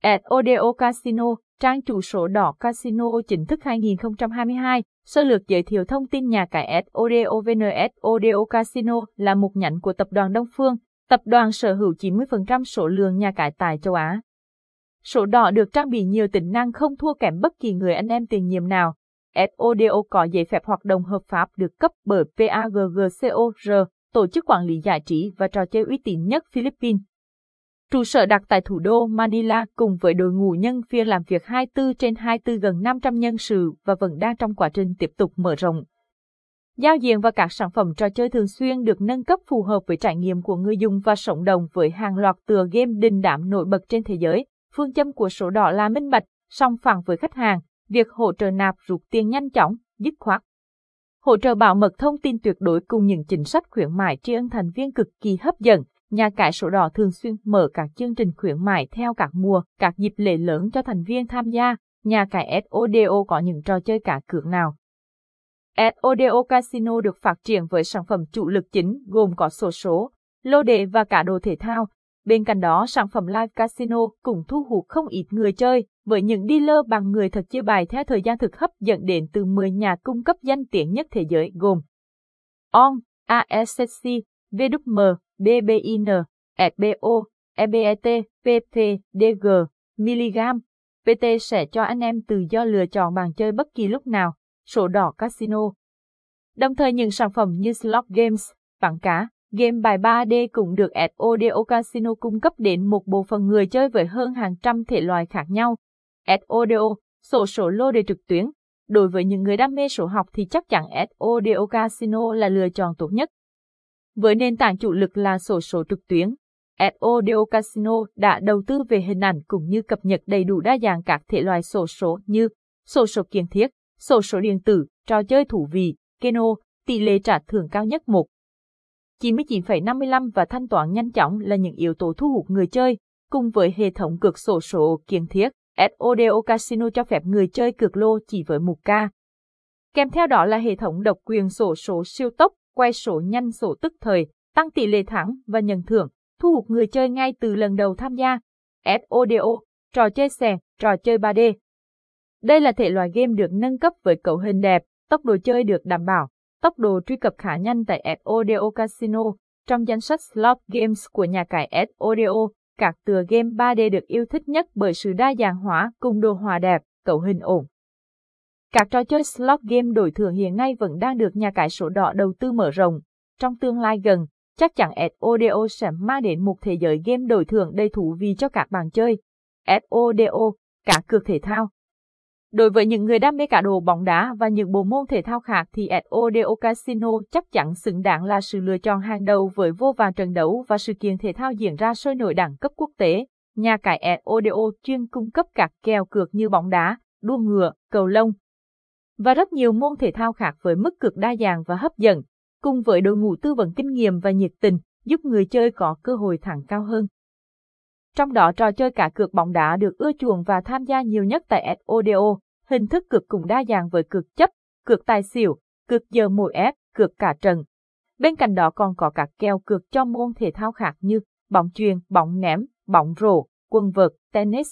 at Odeo Casino, trang chủ sổ đỏ Casino chính thức 2022, sơ lược giới thiệu thông tin nhà cái s Odeo VNS Odeo Casino là một nhánh của tập đoàn Đông Phương, tập đoàn sở hữu 90% số lượng nhà cái tại châu Á. Sổ đỏ được trang bị nhiều tính năng không thua kém bất kỳ người anh em tiền nhiệm nào. SODO có giấy phép hoạt động hợp pháp được cấp bởi PAGGCOR, tổ chức quản lý giải trí và trò chơi uy tín nhất Philippines. Trụ sở đặt tại thủ đô Manila cùng với đội ngũ nhân viên làm việc 24 trên 24 gần 500 nhân sự và vẫn đang trong quá trình tiếp tục mở rộng. Giao diện và các sản phẩm trò chơi thường xuyên được nâng cấp phù hợp với trải nghiệm của người dùng và sống đồng với hàng loạt tựa game đình đám nổi bật trên thế giới. Phương châm của sổ đỏ là minh bạch, song phẳng với khách hàng, việc hỗ trợ nạp rút tiền nhanh chóng, dứt khoát. Hỗ trợ bảo mật thông tin tuyệt đối cùng những chính sách khuyến mại tri ân thành viên cực kỳ hấp dẫn, nhà cái sổ đỏ thường xuyên mở các chương trình khuyến mại theo các mùa, các dịp lễ lớn cho thành viên tham gia. Nhà cái SODO có những trò chơi cả cược nào? SODO Casino được phát triển với sản phẩm chủ lực chính gồm có sổ số, lô đề và cả đồ thể thao. Bên cạnh đó, sản phẩm Live Casino cũng thu hút không ít người chơi, với những dealer bằng người thật chia bài theo thời gian thực hấp dẫn đến từ 10 nhà cung cấp danh tiếng nhất thế giới gồm ON, ASCC, VWM, BBIN, FBO, EBET, PP, DG, PT sẽ cho anh em tự do lựa chọn bàn chơi bất kỳ lúc nào, sổ đỏ casino. Đồng thời những sản phẩm như slot games, bảng cá, game bài 3D cũng được SODO Casino cung cấp đến một bộ phận người chơi với hơn hàng trăm thể loại khác nhau. SODO, sổ sổ lô đề trực tuyến. Đối với những người đam mê sổ học thì chắc chắn SODO Casino là lựa chọn tốt nhất. Với nền tảng chủ lực là sổ số trực tuyến, SODO Casino đã đầu tư về hình ảnh cũng như cập nhật đầy đủ đa dạng các thể loại sổ số như sổ số kiến thiết, sổ số điện tử, trò chơi thủ vị, keno, tỷ lệ trả thưởng cao nhất 1. 99,55 và thanh toán nhanh chóng là những yếu tố thu hút người chơi, cùng với hệ thống cược sổ số kiến thiết, SODO Casino cho phép người chơi cược lô chỉ với một ca. Kèm theo đó là hệ thống độc quyền sổ số siêu tốc, quay sổ nhanh sổ tức thời, tăng tỷ lệ thắng và nhận thưởng, thu hút người chơi ngay từ lần đầu tham gia. SODO, trò chơi xè, trò chơi 3D. Đây là thể loại game được nâng cấp với cấu hình đẹp, tốc độ chơi được đảm bảo, tốc độ truy cập khá nhanh tại SODO Casino. Trong danh sách slot games của nhà cái SODO, các tựa game 3D được yêu thích nhất bởi sự đa dạng hóa cùng đồ họa đẹp, cấu hình ổn. Các trò chơi slot game đổi thưởng hiện nay vẫn đang được nhà cái sổ đỏ đầu tư mở rộng. Trong tương lai gần, chắc chắn SODO sẽ mang đến một thế giới game đổi thưởng đầy thú vị cho các bạn chơi. SODO, cả cược thể thao. Đối với những người đam mê cả đồ bóng đá và những bộ môn thể thao khác thì SODO Casino chắc chắn xứng đáng là sự lựa chọn hàng đầu với vô vàn trận đấu và sự kiện thể thao diễn ra sôi nổi đẳng cấp quốc tế. Nhà cái SODO chuyên cung cấp các kèo cược như bóng đá, đua ngựa, cầu lông, và rất nhiều môn thể thao khác với mức cực đa dạng và hấp dẫn, cùng với đội ngũ tư vấn kinh nghiệm và nhiệt tình, giúp người chơi có cơ hội thắng cao hơn. Trong đó trò chơi cả cược bóng đá được ưa chuộng và tham gia nhiều nhất tại SODO, hình thức cược cũng đa dạng với cược chấp, cược tài xỉu, cược giờ mỗi ép, cược cả trận. Bên cạnh đó còn có các kèo cược cho môn thể thao khác như bóng chuyền, bóng ném, bóng rổ, quần vợt, tennis,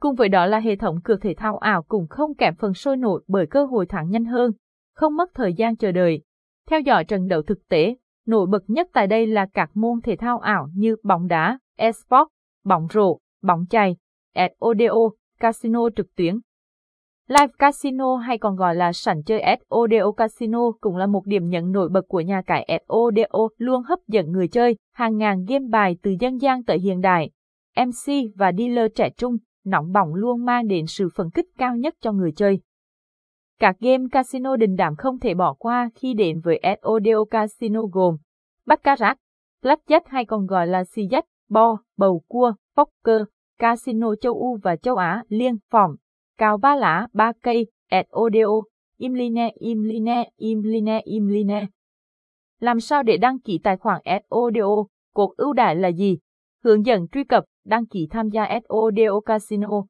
Cùng với đó là hệ thống cược thể thao ảo cũng không kém phần sôi nổi bởi cơ hội thắng nhanh hơn, không mất thời gian chờ đợi. Theo dõi trận đấu thực tế, nổi bật nhất tại đây là các môn thể thao ảo như bóng đá, esports, bóng rổ, bóng chày, SODO, casino trực tuyến. Live Casino hay còn gọi là sảnh chơi SODO Casino cũng là một điểm nhấn nổi bật của nhà cái SODO luôn hấp dẫn người chơi, hàng ngàn game bài từ dân gian tới hiện đại. MC và dealer trẻ trung nóng bỏng luôn mang đến sự phấn kích cao nhất cho người chơi. Các game casino đình đám không thể bỏ qua khi đến với SODO Casino gồm Baccarat, Blackjack hay còn gọi là si jack, bo, bầu cua, poker, casino châu Âu và châu Á liên phòng, cào ba lá, ba cây, SODO, Imline, Imline, Imline, Imline. Làm sao để đăng ký tài khoản SODO? Cột ưu đãi là gì? Hướng dẫn truy cập đăng ký tham gia SODO Casino.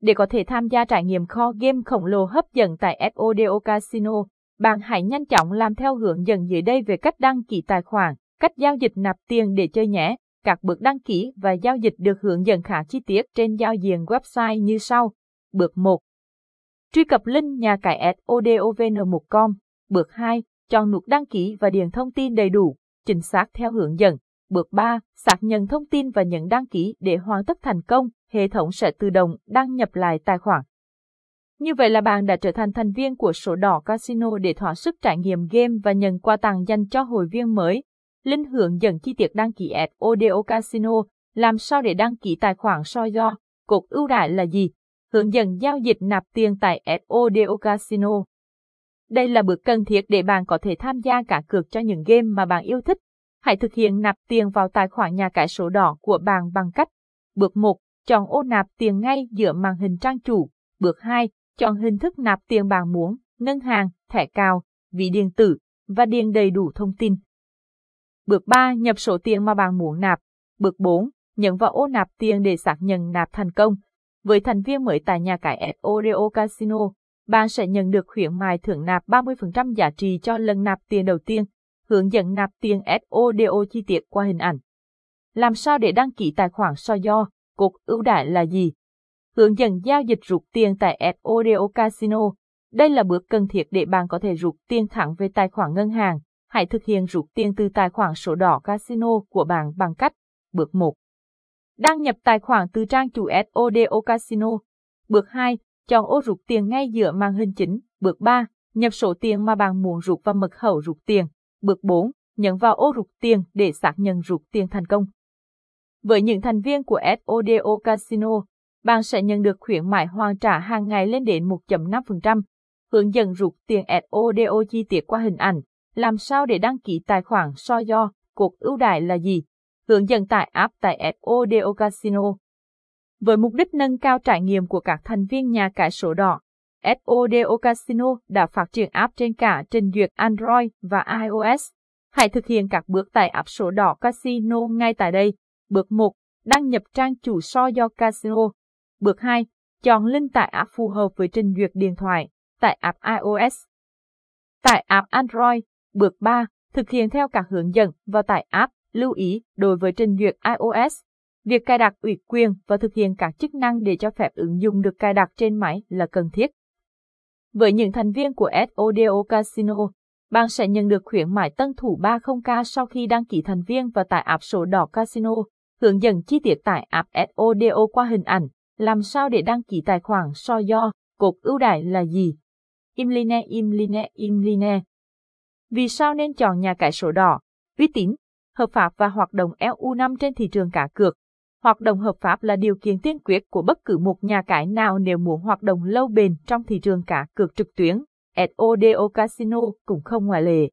Để có thể tham gia trải nghiệm kho game khổng lồ hấp dẫn tại SODO Casino, bạn hãy nhanh chóng làm theo hướng dẫn dưới đây về cách đăng ký tài khoản, cách giao dịch nạp tiền để chơi nhé. các bước đăng ký và giao dịch được hướng dẫn khá chi tiết trên giao diện website như sau. Bước 1. Truy cập link nhà cái sodovn1com. Bước 2. Chọn nút đăng ký và điền thông tin đầy đủ, chính xác theo hướng dẫn. Bước 3. Xác nhận thông tin và nhấn đăng ký để hoàn tất thành công, hệ thống sẽ tự động đăng nhập lại tài khoản. Như vậy là bạn đã trở thành thành viên của sổ đỏ casino để thỏa sức trải nghiệm game và nhận quà tặng dành cho hội viên mới. Linh hướng dẫn chi tiết đăng ký at Odeo Casino, làm sao để đăng ký tài khoản soi do, cột ưu đãi là gì, hướng dẫn giao dịch nạp tiền tại at Odeo Casino. Đây là bước cần thiết để bạn có thể tham gia cả cược cho những game mà bạn yêu thích. Hãy thực hiện nạp tiền vào tài khoản nhà cái sổ đỏ của bạn bằng cách Bước 1. Chọn ô nạp tiền ngay giữa màn hình trang chủ. Bước 2. Chọn hình thức nạp tiền bạn muốn, ngân hàng, thẻ cào, ví điện tử và điền đầy đủ thông tin. Bước 3. Nhập số tiền mà bạn muốn nạp. Bước 4. Nhấn vào ô nạp tiền để xác nhận nạp thành công. Với thành viên mới tại nhà cái Oreo Casino, bạn sẽ nhận được khuyến mại thưởng nạp 30% giá trị cho lần nạp tiền đầu tiên, hướng dẫn nạp tiền SODO chi tiết qua hình ảnh. Làm sao để đăng ký tài khoản so do, cột ưu đãi là gì? Hướng dẫn giao dịch rút tiền tại SODO Casino. Đây là bước cần thiết để bạn có thể rút tiền thẳng về tài khoản ngân hàng. Hãy thực hiện rút tiền từ tài khoản sổ đỏ casino của bạn bằng cách Bước 1. Đăng nhập tài khoản từ trang chủ SODO Casino. Bước 2. Chọn ô rút tiền ngay giữa màn hình chính. Bước 3. Nhập số tiền mà bạn muốn rút và mật khẩu rút tiền. Bước 4. Nhấn vào ô rút tiền để xác nhận rút tiền thành công. Với những thành viên của SODO Casino, bạn sẽ nhận được khuyến mại hoàn trả hàng ngày lên đến 1.5%. Hướng dẫn rút tiền SODO chi tiết qua hình ảnh. Làm sao để đăng ký tài khoản so do, cuộc ưu đãi là gì? Hướng dẫn tải app tại SODO Casino. Với mục đích nâng cao trải nghiệm của các thành viên nhà cái sổ đỏ, SODO Casino đã phát triển app trên cả trình duyệt Android và iOS. Hãy thực hiện các bước tải app sổ đỏ Casino ngay tại đây. Bước 1. Đăng nhập trang chủ so do Casino. Bước 2. Chọn link tải app phù hợp với trình duyệt điện thoại, tại app iOS. Tải app Android. Bước 3. Thực hiện theo các hướng dẫn và tải app. Lưu ý, đối với trình duyệt iOS, việc cài đặt ủy quyền và thực hiện các chức năng để cho phép ứng dụng được cài đặt trên máy là cần thiết. Với những thành viên của SODO Casino, bạn sẽ nhận được khuyến mãi tân thủ 30K sau khi đăng ký thành viên và tải app sổ đỏ Casino, hướng dẫn chi tiết tải app SODO qua hình ảnh, làm sao để đăng ký tài khoản so do, cột ưu đãi là gì. Imline Imline Imline Vì sao nên chọn nhà cái sổ đỏ? Uy tín, hợp pháp và hoạt động EU5 trên thị trường cá cược. Hoạt động hợp pháp là điều kiện tiên quyết của bất cứ một nhà cái nào nếu muốn hoạt động lâu bền trong thị trường cá cược trực tuyến. SODO Casino cũng không ngoại lệ.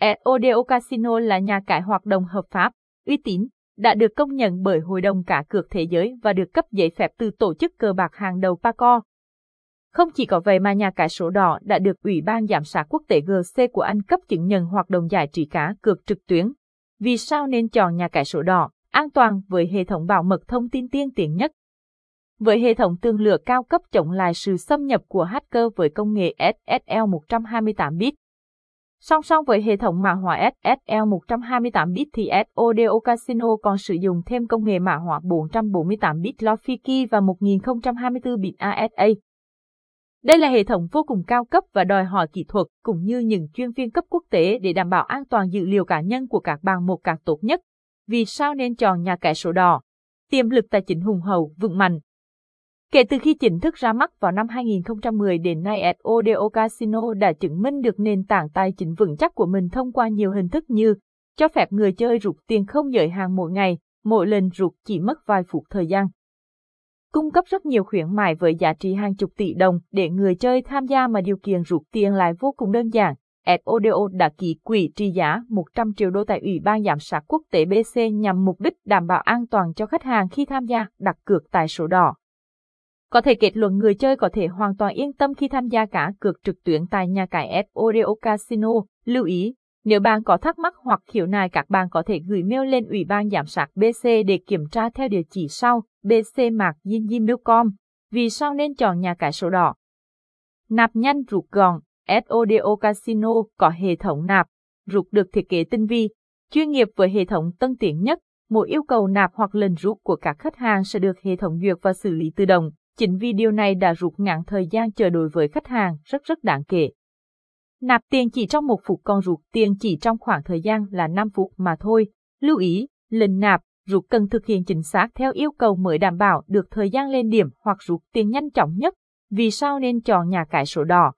SODO Casino là nhà cái hoạt động hợp pháp, uy tín, đã được công nhận bởi Hội đồng Cá cược Thế giới và được cấp giấy phép từ tổ chức cờ bạc hàng đầu PACO. Không chỉ có vậy mà nhà cái sổ đỏ đã được Ủy ban Giám sát Quốc tế GC của Anh cấp chứng nhận hoạt động giải trí cá cược trực tuyến. Vì sao nên chọn nhà cái sổ đỏ? An toàn với hệ thống bảo mật thông tin tiên tiến nhất. Với hệ thống tương lửa cao cấp chống lại sự xâm nhập của hacker với công nghệ SSL 128 bit. Song song với hệ thống mã hóa SSL 128 bit thì SODO Casino còn sử dụng thêm công nghệ mã hóa 448 bit Lofiki và 1024 bit ASA. Đây là hệ thống vô cùng cao cấp và đòi hỏi kỹ thuật, cũng như những chuyên viên cấp quốc tế để đảm bảo an toàn dữ liệu cá nhân của các bạn một cách tốt nhất. Vì sao nên chọn nhà cái sổ đỏ? Tiềm lực tài chính hùng hậu, vững mạnh. Kể từ khi chính thức ra mắt vào năm 2010 đến nay SODO Casino đã chứng minh được nền tảng tài chính vững chắc của mình thông qua nhiều hình thức như cho phép người chơi rút tiền không giới hạn mỗi ngày, mỗi lần rút chỉ mất vài phút thời gian cung cấp rất nhiều khuyến mại với giá trị hàng chục tỷ đồng để người chơi tham gia mà điều kiện rút tiền lại vô cùng đơn giản. FODO đã ký quỹ trị giá 100 triệu đô tại Ủy ban Giám sát Quốc tế BC nhằm mục đích đảm bảo an toàn cho khách hàng khi tham gia đặt cược tại sổ đỏ. Có thể kết luận người chơi có thể hoàn toàn yên tâm khi tham gia cá cược trực tuyến tại nhà cái FODO Casino. Lưu ý, nếu bạn có thắc mắc hoặc khiếu nại các bạn có thể gửi mail lên Ủy ban Giám sát BC để kiểm tra theo địa chỉ sau bcmạc.com. Vì sao nên chọn nhà cái sổ đỏ? Nạp nhanh rút gọn, SODO Casino có hệ thống nạp, rút được thiết kế tinh vi, chuyên nghiệp với hệ thống tân tiến nhất, mỗi yêu cầu nạp hoặc lần rút của các khách hàng sẽ được hệ thống duyệt và xử lý tự động. Chính vì điều này đã rút ngắn thời gian chờ đợi với khách hàng rất rất đáng kể. Nạp tiền chỉ trong một phút còn rút tiền chỉ trong khoảng thời gian là 5 phút mà thôi. Lưu ý, lần nạp, rút cần thực hiện chính xác theo yêu cầu mới đảm bảo được thời gian lên điểm hoặc rút tiền nhanh chóng nhất. Vì sao nên chọn nhà cái sổ đỏ?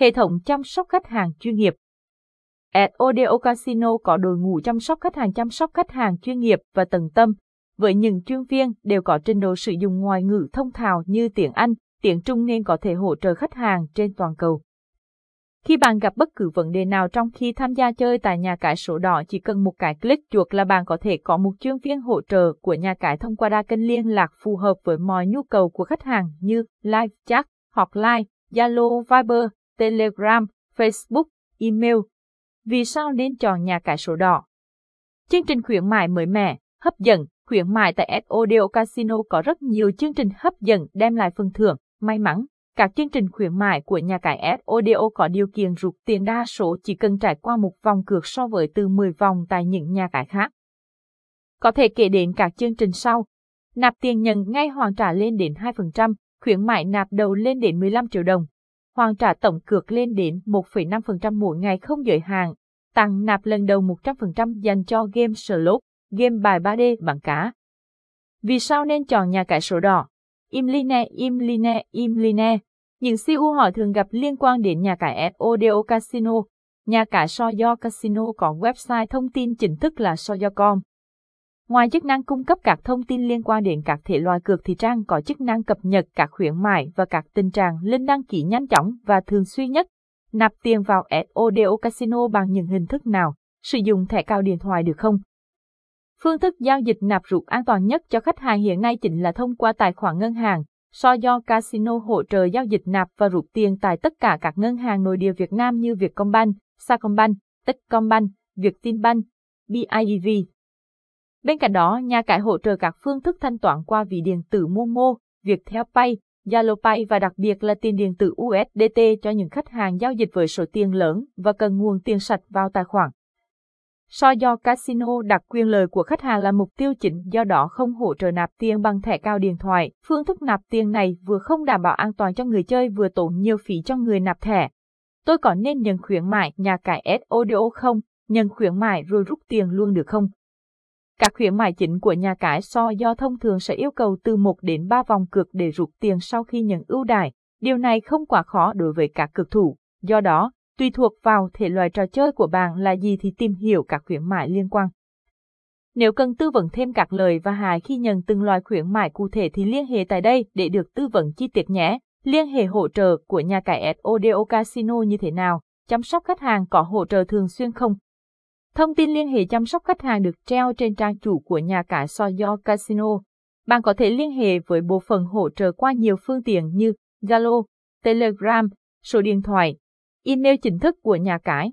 Hệ thống chăm sóc khách hàng chuyên nghiệp. At Odeo Casino có đội ngũ chăm sóc khách hàng chăm sóc khách hàng chuyên nghiệp và tận tâm, với những chuyên viên đều có trình độ sử dụng ngoại ngữ thông thạo như tiếng Anh, tiếng Trung nên có thể hỗ trợ khách hàng trên toàn cầu. Khi bạn gặp bất cứ vấn đề nào trong khi tham gia chơi tại nhà cái sổ đỏ chỉ cần một cái click chuột là bạn có thể có một chuyên viên hỗ trợ của nhà cái thông qua đa kênh liên lạc phù hợp với mọi nhu cầu của khách hàng như live chat, hotline, Zalo, Viber, Telegram, Facebook, email. Vì sao nên chọn nhà cái sổ đỏ? Chương trình khuyến mại mới mẻ, hấp dẫn, khuyến mại tại SODO Casino có rất nhiều chương trình hấp dẫn đem lại phần thưởng, may mắn. Các chương trình khuyến mại của nhà cái SODO có điều kiện rút tiền đa số chỉ cần trải qua một vòng cược so với từ 10 vòng tại những nhà cái khác. Có thể kể đến các chương trình sau. Nạp tiền nhận ngay hoàn trả lên đến 2%, khuyến mại nạp đầu lên đến 15 triệu đồng. Hoàn trả tổng cược lên đến 1,5% mỗi ngày không giới hạn. Tăng nạp lần đầu 100% dành cho game slot, game bài 3D bằng cá. Vì sao nên chọn nhà cái sổ đỏ? Im Imline, Imline. im. Những siêu hỏi thường gặp liên quan đến nhà cái SODO Casino. Nhà cái Soyo Casino có website thông tin chính thức là soyo.com. Ngoài chức năng cung cấp các thông tin liên quan đến các thể loại cược thì trang có chức năng cập nhật các khuyến mại và các tình trạng lên đăng ký nhanh chóng và thường xuyên nhất. Nạp tiền vào SODO Casino bằng những hình thức nào? Sử dụng thẻ cao điện thoại được không? Phương thức giao dịch nạp rút an toàn nhất cho khách hàng hiện nay chính là thông qua tài khoản ngân hàng. So do Casino hỗ trợ giao dịch nạp và rút tiền tại tất cả các ngân hàng nội địa Việt Nam như Vietcombank, Sacombank, Techcombank, Vietinbank, BIDV. Bên cạnh đó, nhà cái hỗ trợ các phương thức thanh toán qua ví điện tử Momo, Viettel Pay, Zalo Pay và đặc biệt là tiền điện tử USDT cho những khách hàng giao dịch với số tiền lớn và cần nguồn tiền sạch vào tài khoản. So do casino đặt quyền lợi của khách hàng là mục tiêu chính do đó không hỗ trợ nạp tiền bằng thẻ cao điện thoại. Phương thức nạp tiền này vừa không đảm bảo an toàn cho người chơi vừa tốn nhiều phí cho người nạp thẻ. Tôi có nên nhận khuyến mại nhà cái SODO không? Nhận khuyến mại rồi rút tiền luôn được không? Các khuyến mại chính của nhà cái so do thông thường sẽ yêu cầu từ 1 đến 3 vòng cược để rút tiền sau khi nhận ưu đãi. Điều này không quá khó đối với các cực thủ. Do đó, tùy thuộc vào thể loại trò chơi của bạn là gì thì tìm hiểu các khuyến mại liên quan. Nếu cần tư vấn thêm các lời và hài khi nhận từng loại khuyến mại cụ thể thì liên hệ tại đây để được tư vấn chi tiết nhé. Liên hệ hỗ trợ của nhà cái SODO Casino như thế nào? Chăm sóc khách hàng có hỗ trợ thường xuyên không? Thông tin liên hệ chăm sóc khách hàng được treo trên trang chủ của nhà cái Soyo Casino. Bạn có thể liên hệ với bộ phận hỗ trợ qua nhiều phương tiện như Zalo, Telegram, số điện thoại, email chính thức của nhà cái.